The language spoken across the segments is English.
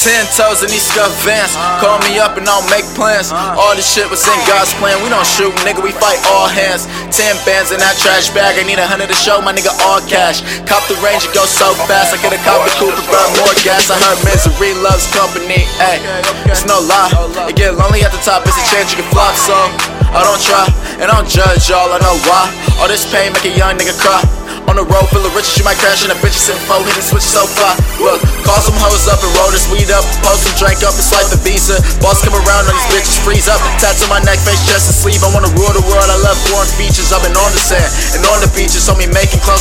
Ten toes in these scuff vans. Call me up and I'll make plans. Uh-huh. All this shit was in God's plan. We don't shoot, nigga, we fight all hands. Ten bands in that trash bag. I need a hundred to show my nigga all cash. Cop the range, it goes so fast. I could have cop the coupe and burn more gas. I heard misery loves company. Hey, it's no lie. It get lonely at the top, it's a chance you can flop. So I don't try and I don't judge y'all. I know why. All this pain make a young nigga cry. The riches, you might crash in a bitch sitting four hit and switch so far. Look, call some hoes up and roll this weed up. Post some drink up and swipe the visa. Boss come around on these bitches, freeze up. Tats on my neck, face, chest, and sleeve. I wanna rule the world. I love foreign features. I've been on the sand and on the beaches. So me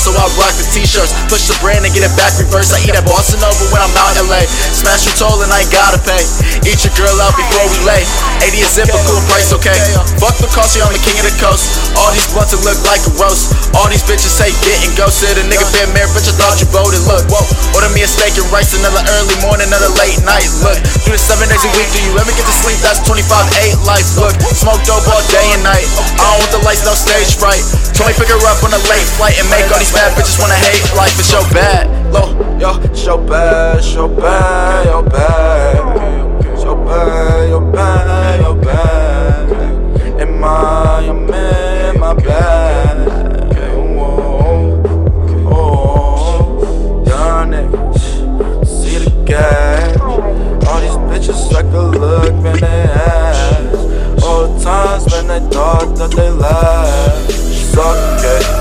so I rock the t-shirts. Push the brand and get it back reverse. I eat at Boston over when I'm out in LA. Smash your toll and I ain't gotta pay. Eat your girl out before we lay. 80 a zip, a cool price, okay? Fuck the cost, you I'm the king of the coast. All these blunts look like a roast. All these bitches say getting ghosted. A nigga been married, bitch, I thought you voted. Look, whoa. Order me a steak and rice, another early morning, another late night. Look, do this seven days a week. Do you ever get to sleep? That's 25 8 life. Look, smoke dope all day and night. Lights, no stage fright. Told me pick her up on a late flight and make all these bad bitches wanna hate life. It's so bad. Low, yo, so bad, so bad. times when I thought that they left It's okay.